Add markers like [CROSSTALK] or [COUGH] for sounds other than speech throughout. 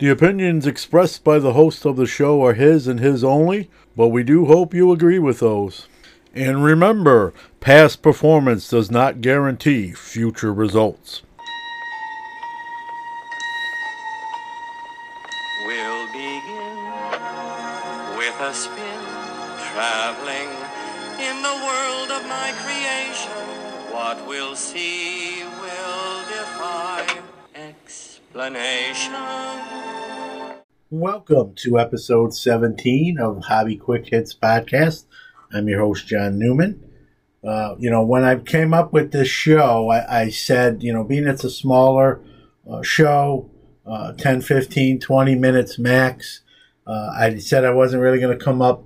The opinions expressed by the host of the show are his and his only, but we do hope you agree with those. And remember, past performance does not guarantee future results. We'll begin with a spin, traveling in the world of my creation. What we'll see will defy explanation. Welcome to episode 17 of Hobby Quick Hits podcast. I'm your host, John Newman. Uh, you know, when I came up with this show, I, I said, you know, being it's a smaller uh, show, uh, 10, 15, 20 minutes max, uh, I said I wasn't really going to come up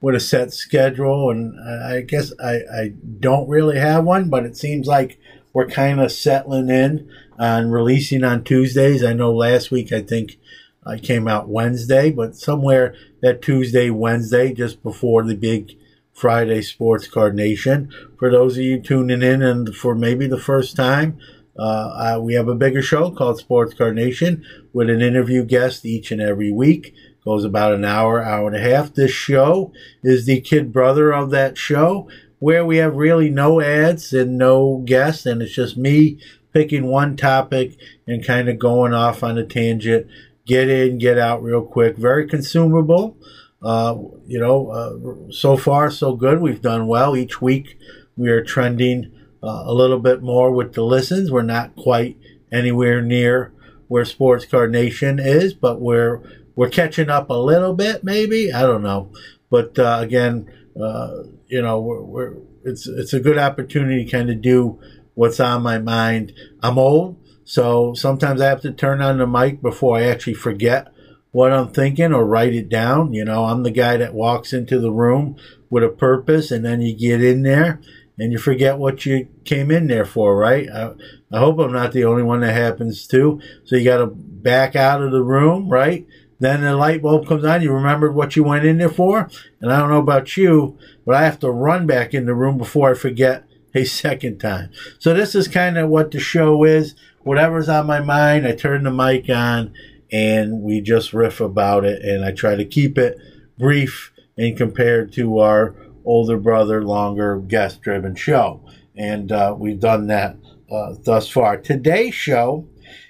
with a set schedule. And I guess I, I don't really have one, but it seems like we're kind of settling in on releasing on Tuesdays. I know last week, I think I came out Wednesday, but somewhere that Tuesday, Wednesday, just before the big Friday Sports Card Nation. For those of you tuning in and for maybe the first time, uh, we have a bigger show called Sports Card Nation with an interview guest each and every week. Goes about an hour, hour and a half. This show is the kid brother of that show where we have really no ads and no guests, and it's just me picking one topic and kind of going off on a tangent. Get in, get out real quick. Very consumable. Uh, you know, uh, so far so good. We've done well each week. We are trending uh, a little bit more with the listens. We're not quite anywhere near where Sports Card Nation is, but we're we're catching up a little bit, maybe. I don't know, but uh, again, uh, you know, we're, we're it's it's a good opportunity to kind of do what's on my mind. I'm old, so sometimes I have to turn on the mic before I actually forget what I'm thinking or write it down. You know, I'm the guy that walks into the room with a purpose and then you get in there and you forget what you came in there for, right? I, I hope I'm not the only one that happens to. So you got to back out of the room, right? Then the light bulb comes on. You remembered what you went in there for. And I don't know about you, but I have to run back in the room before I forget a second time. So this is kind of what the show is. Whatever's on my mind, I turn the mic on and we just riff about it. And I try to keep it brief and compared to our older brother, longer guest driven show. And uh, we've done that uh, thus far. Today's show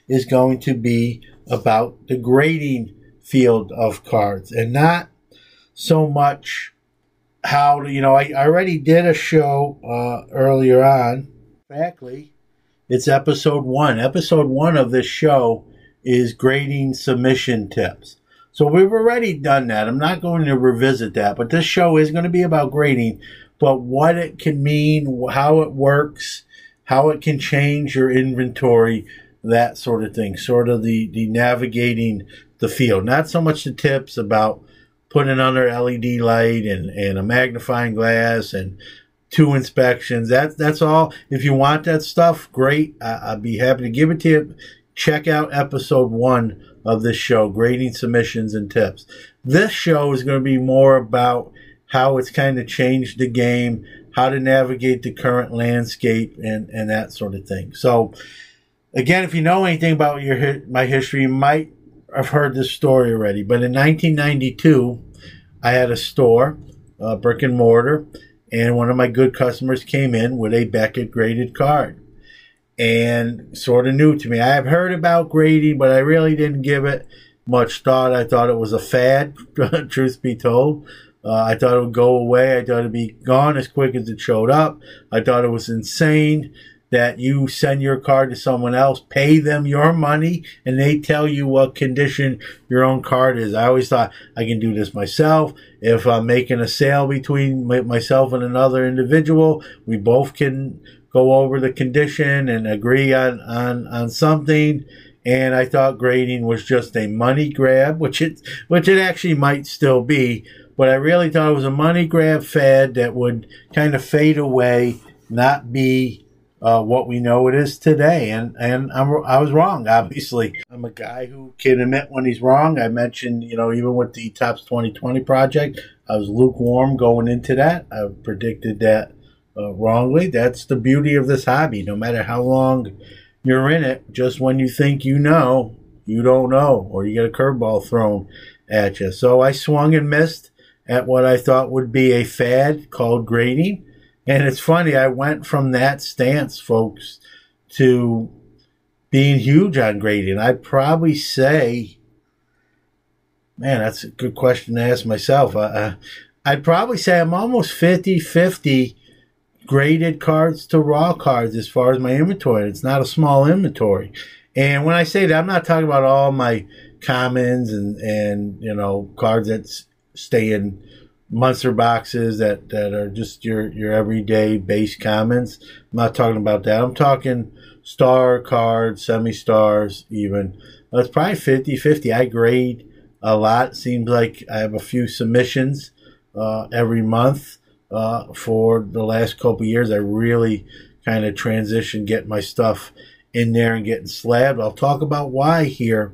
is going to be about the grading field of cards and not so much how you know, I, I already did a show uh, earlier on. Exactly. It's episode one. Episode one of this show is grading submission tips. So we've already done that. I'm not going to revisit that, but this show is going to be about grading, but what it can mean, how it works, how it can change your inventory, that sort of thing. Sort of the, the navigating the field. Not so much the tips about putting under LED light and, and a magnifying glass and two inspections. That, that's all. If you want that stuff, great. I, I'd be happy to give it to you check out episode one of this show, grading submissions and tips. This show is going to be more about how it's kind of changed the game, how to navigate the current landscape, and, and that sort of thing. So, again, if you know anything about your my history, you might have heard this story already. But in 1992, I had a store, a brick and mortar, and one of my good customers came in with a Beckett graded card and sort of new to me. I have heard about grading, but I really didn't give it much thought. I thought it was a fad, [LAUGHS] truth be told. Uh, I thought it would go away. I thought it'd be gone as quick as it showed up. I thought it was insane that you send your card to someone else, pay them your money, and they tell you what condition your own card is. I always thought I can do this myself. If I'm making a sale between myself and another individual, we both can go over the condition and agree on, on, on something. And I thought grading was just a money grab, which it, which it actually might still be. But I really thought it was a money grab fad that would kind of fade away, not be uh, what we know it is today. And and I'm, I was wrong, obviously. I'm a guy who can admit when he's wrong. I mentioned, you know, even with the Topps 2020 project, I was lukewarm going into that. I predicted that uh, wrongly. That's the beauty of this hobby. No matter how long you're in it, just when you think you know, You don't know, or you get a curveball thrown at you. So I swung and missed at what I thought would be a fad called grading. And it's funny, I went from that stance, folks, to being huge on grading. I'd probably say, man, that's a good question to ask myself. Uh, I'd probably say I'm almost 50 50 graded cards to raw cards as far as my inventory. It's not a small inventory. And when I say that, I'm not talking about all my commons and, and you know, cards that stay in monster boxes that, that are just your, your everyday base commons. I'm not talking about that. I'm talking star cards, semi stars, even. It's probably 50 50. I grade a lot. Seems like I have a few submissions uh, every month uh, for the last couple years. I really kind of transition, get my stuff in there and getting slabbed. I'll talk about why here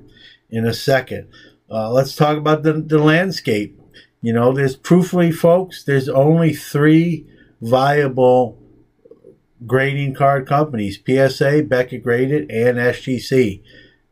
in a second. Uh, let's talk about the, the landscape. You know, there's truthfully, folks, there's only three viable grading card companies PSA, Beckett Graded, and SGC.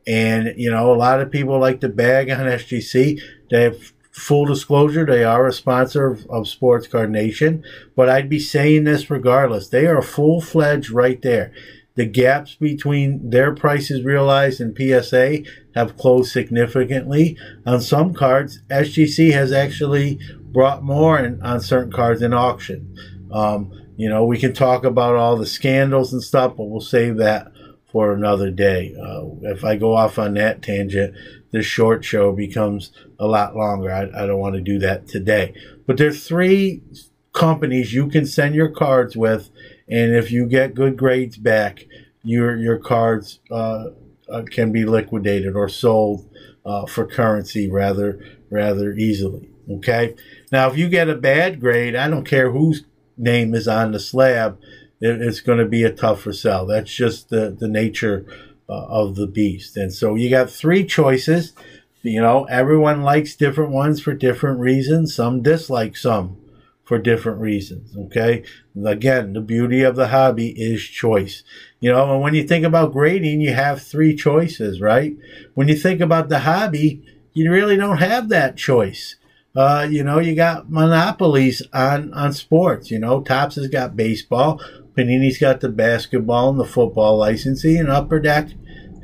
And, you know, a lot of people like to bag on SGC. They have full disclosure, they are a sponsor of, of Sports Card Nation, but I'd be saying this regardless. They are full fledged right there. The gaps between their prices realized and PSA have closed significantly. On some cards, SGC has actually brought more in, on certain cards in auction. Um, you know, we can talk about all the scandals and stuff, but we'll save that for another day. Uh, if I go off on that tangent, this short show becomes a lot longer. I, I don't want to do that today. But there's three companies you can send your cards with, and if you get good grades back, your your cards uh, uh, can be liquidated or sold uh, for currency rather rather easily. Okay. Now, if you get a bad grade, I don't care whose name is on the slab, it, it's going to be a tougher sell. That's just the, the nature uh, of the beast. And so you got three choices. You know, everyone likes different ones for different reasons. Some dislike some for different reasons. Okay. Again, the beauty of the hobby is choice. You know, and when you think about grading, you have three choices, right? When you think about the hobby, you really don't have that choice. Uh, you know, you got monopolies on, on sports. You know, Topps has got baseball, Panini's got the basketball and the football licensing, and Upper Deck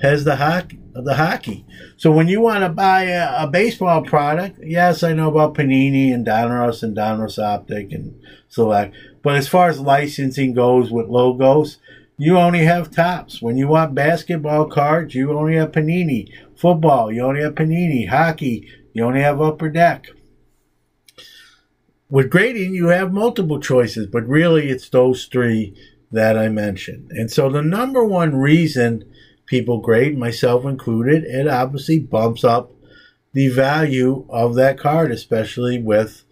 has the hockey. The hockey. So when you want to buy a, a, baseball product, yes, I know about Panini and Donruss and Donruss Optic and Select. But as far as licensing goes with logos, you only have Topps. When you want basketball cards, you only have Panini. Football, you only have Panini. Hockey, you only have Upper Deck. With grading, you have multiple choices, but really it's those three that I mentioned. And so the number one reason people grade, myself included, it obviously bumps up the value of that card, especially with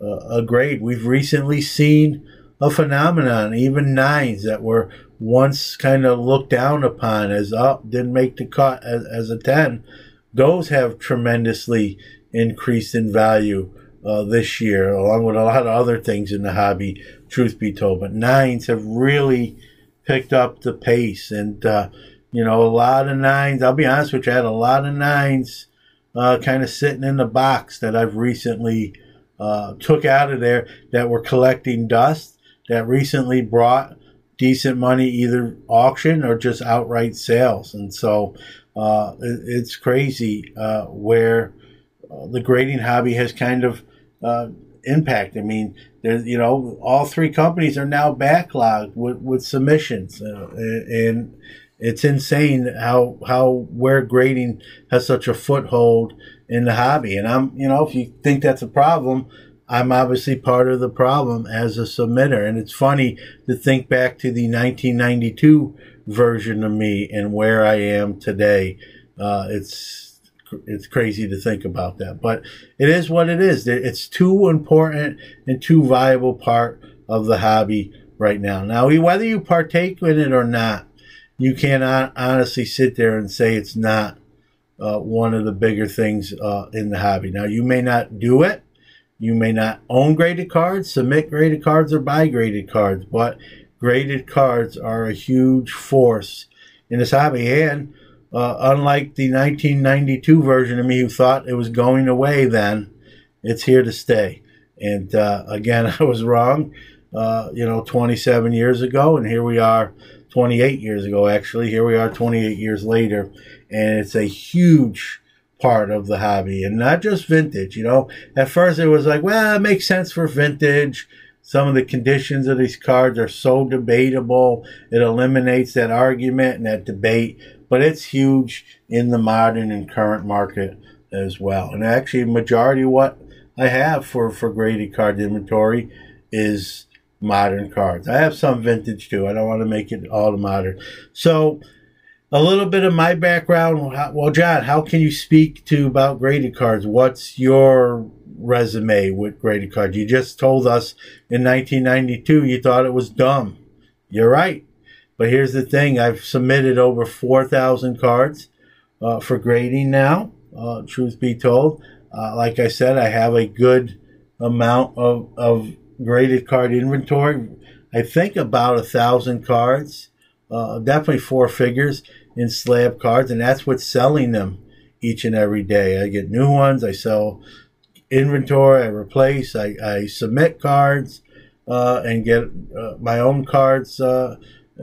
uh, a grade. We've recently seen a phenomenon, even nines that were once kind of looked down upon as up, didn't make the cut as, as a 10. Those have tremendously increased in value uh, this year, along with a lot of other things in the hobby, truth be told. But nines have really picked up the pace. And, uh, you know, a lot of nines, I'll be honest with you, I had a lot of nines uh, kind of sitting in the box that I've recently uh, took out of there that were collecting dust that recently brought decent money, either auction or just outright sales. And so uh, it, it's crazy uh, where the grading hobby has kind of uh, impact. I mean, there's you know all three companies are now backlogged with, with submissions, uh, and it's insane how how where grading has such a foothold in the hobby. And I'm you know if you think that's a problem. I'm obviously part of the problem as a submitter. And it's funny to think back to the 1992 version of me and where I am today. Uh, it's it's crazy to think about that, but it is what it is. It's too important and too viable part of the hobby right now. Now, whether you partake in it or not, you cannot honestly sit there and say it's not uh, one of the bigger things uh, in the hobby. Now, you may not do it. You may not own graded cards, submit graded cards, or buy graded cards, but graded cards are a huge force in this hobby. And uh, unlike the 1992 version of me who thought it was going away then, it's here to stay. And uh, again, [LAUGHS] I was wrong, uh, you know, 27 years ago, and here we are 28 years ago, actually. Here we are 28 years later, and it's a huge part of the hobby and not just vintage. You know, at first it was like, well, it makes sense for vintage. Some of the conditions of these cards are so debatable. It eliminates that argument and that debate, but it's huge in the modern and current market as well. And actually, majority of what I have for, for graded card inventory is modern cards. I have some vintage too. I don't want to make it all modern. So, a little bit of my background. Well, John, how can you speak to about graded cards? What's your resume with graded cards? You just told us in 1992 you thought it was dumb. You're right. But here's the thing I've submitted over 4,000 cards uh, for grading now, uh, truth be told. Uh, like I said, I have a good amount of, of graded card inventory. I think about a thousand cards, uh, definitely four figures in slab cards, and that's what's selling them each and every day. I get new ones, I sell inventory, I replace, I, I submit cards, uh, and get uh, my own cards uh,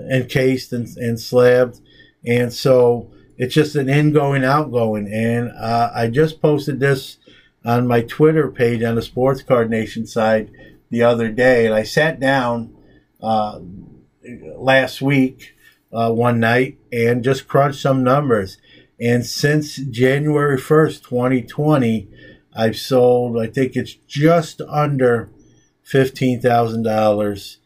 encased and, and slabbed. And so it's just an in ingoing, outgoing. And uh, I just posted this on my Twitter page on the Sports Card Nation side the other day, and I sat down uh, last week uh, one night and just crunched some numbers. And since January 1st, 2020, I've sold, I think it's just under $15,000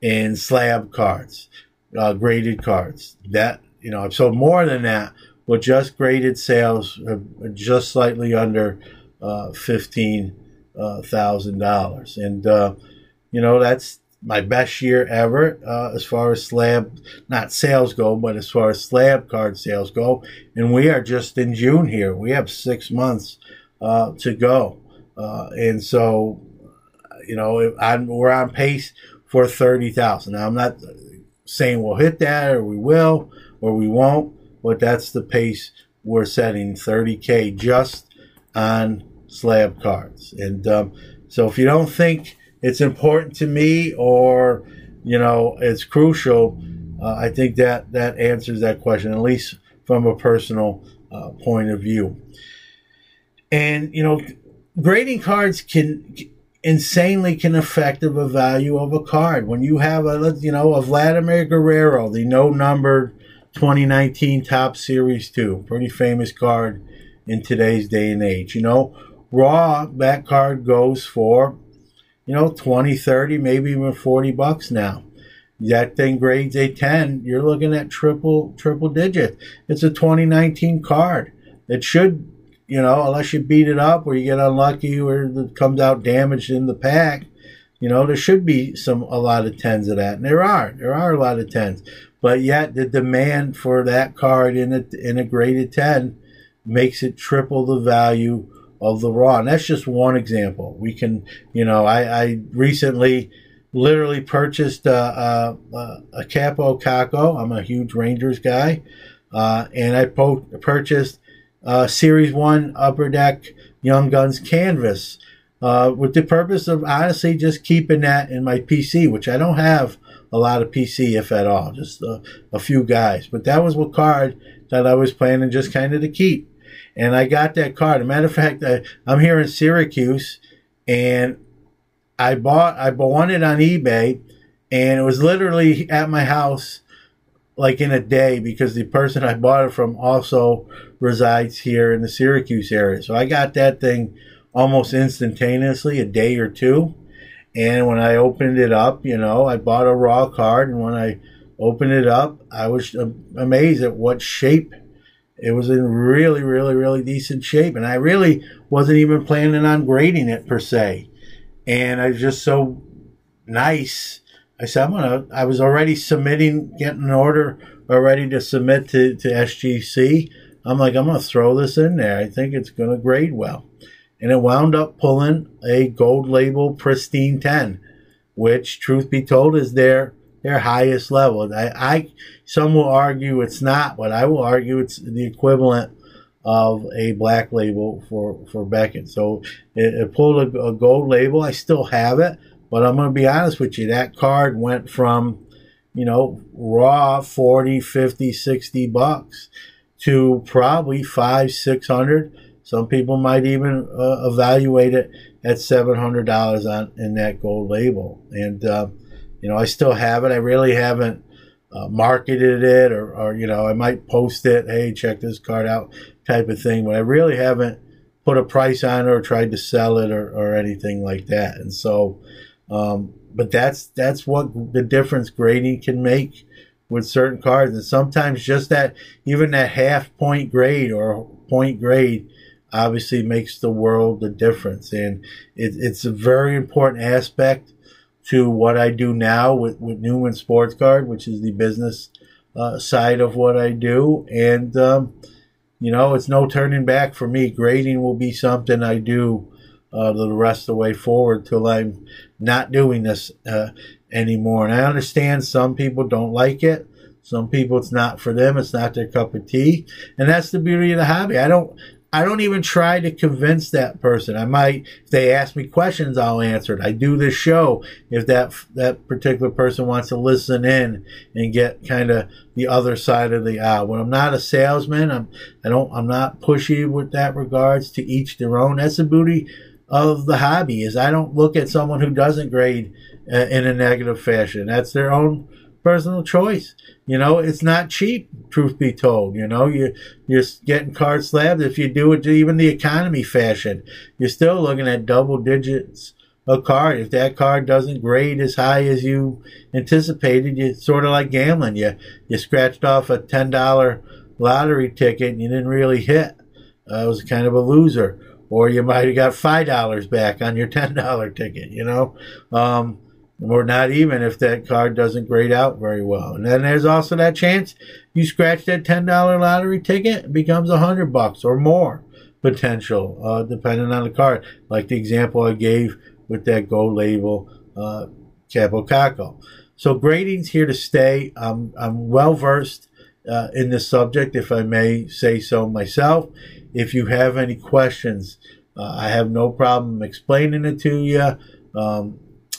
in slab cards, uh, graded cards. That, you know, I've sold more than that, but just graded sales just slightly under uh, $15,000. and, uh, you know, that's my best year ever uh, as far as slab, not sales go, but as far as slab card sales go. And we are just in June here. We have six months uh, to go. Uh, and so, you know, I'm, we're on pace for 30,000. Now, I'm not saying we'll hit that or we will or we won't, but that's the pace we're setting 30K just on slab cards. And um, so if you don't think it's important to me or you know it's crucial uh, i think that that answers that question at least from a personal uh, point of view. And you know grading cards can insanely can affect the value of a card. When you have a you know a vladimir guerrero the no numbered 2019 Topps series 2 pretty famous card in today's day and age you know raw that card goes for you know, 20, 30, maybe even 40 bucks now. That thing grades a 10, you're looking at triple, triple digit. It's a 2019 card. It should, you know, unless you beat it up or you get unlucky or it comes out damaged in the pack, you know, there should be some, a lot of 10s of that. And there are, there are a lot of 10s. But yet the demand for that card in a, in a graded 10 makes it triple the value of the raw. And that's just one example. We can, you know, I, I recently literally purchased a, a, a Kaapo Kakko. I'm a huge Rangers guy. Uh, and I po- purchased Series 1 Upper Deck Young Guns canvas uh, with the purpose of honestly just keeping that in my PC, which I don't have a lot of PC, if at all, just a, a few guys. But that was what card that I was planning just kind of to keep and I got that card. As a matter of fact, I, I'm here in Syracuse, and I bought I bought it on eBay, and it was literally at my house like in a day because the person I bought it from also resides here in the Syracuse area. So I got that thing almost instantaneously, a day or two. And when I opened it up, you know, I bought a raw card, and when I opened it up, I was uh, amazed at what shape it was in really, really, really decent shape. And I really wasn't even planning on grading it per se. And I was just so nice. I said, I'm gonna, I was already submitting, getting an order already to submit to, to SGC. I'm like, I'm gonna throw this in there. I think it's gonna grade well. And it wound up pulling a gold label pristine 10, which truth be told is their their highest level. I, I some will argue it's not, but I will argue it's the equivalent of a black label for for Beckett. So it, it pulled a, a gold label. I still have it, but I'm going to be honest with you. That card went from you know raw 40, 50, 60 bucks to probably five, six hundred. Some people might even uh, evaluate it at seven hundred dollars on in that gold label, and uh, you know I still have it. I really haven't uh, marketed it, or, or you know I might post it. Hey, check this card out, type of thing. But I really haven't put a price on it or tried to sell it or, or anything like that. And so, um, but that's that's what the difference grading can make with certain cards, and sometimes just that even that half point grade or point grade obviously makes the world the difference. And it, it's a very important aspect to what I do now with, with Newman Sports Card, which is the business uh, side of what I do. And, um, you know, it's no turning back for me. Grading will be something I do uh, the rest of the way forward till I'm not doing this uh, anymore. And I understand some people don't like it. Some people, it's not for them. It's not their cup of tea. And that's the beauty of the hobby. I don't, I don't even try to convince that person. I might, if they ask me questions, I'll answer it. I do this show if that that particular person wants to listen in and get kind of the other side of the aisle. When I'm not a salesman, I'm I don't I'm not pushy with that regards. To each their own. That's the beauty of the hobby is I don't look at someone who doesn't grade uh, in a negative fashion. That's their own personal choice. You know, it's not cheap, truth be told. You know, you, you're getting card slabs. If you do it even the economy fashion, you're still looking at double digits a card. If that card doesn't grade as high as you anticipated, it's sort of like gambling. You, you scratched off a $10 lottery ticket and you didn't really hit. Uh, was kind of a loser. Or you might have got $5 back on your [LAUGHS] $10 ticket, you know? Um, or not even if that card doesn't grade out very well. And then there's also that chance you scratch that ten dollar lottery ticket, it becomes a hundred bucks or more potential, uh, depending on the card. Like the example I gave with that gold label uh, Kaapo Kakko. So grading's here to stay. I'm I'm well versed uh, in this subject, if I may say so myself. If you have any questions, uh, I have no problem explaining it to you. Um,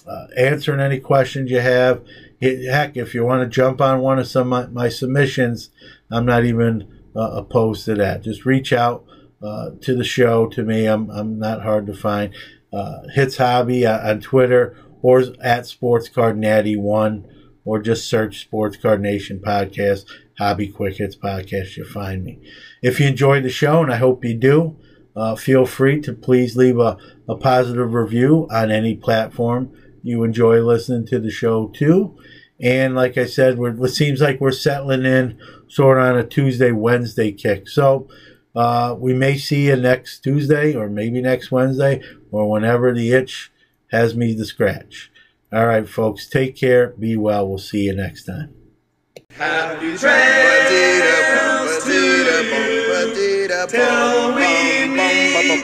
uh, answering any questions you have. Heck, if you want to jump on one of some of my, submissions, I'm not even uh, opposed to that. Just reach out uh, to the show to me. I'm I'm not hard to find. Uh, Hits Hobby uh, on Twitter or at Sports Card Natty One, or just search Sports Card Nation podcast, Hobby Quick Hits podcast. You'll find me. If you enjoyed the show, and I hope you do, uh, feel free to please leave a, a positive review on any platform you enjoy listening to the show too. And like I said, we're, it seems like we're settling in sort of on a Tuesday, Wednesday kick. So uh, we may see you next Tuesday or maybe next Wednesday or whenever the itch has me to scratch. All right, folks, take care. Be well. We'll see you next time. Happy trails to you till we meet.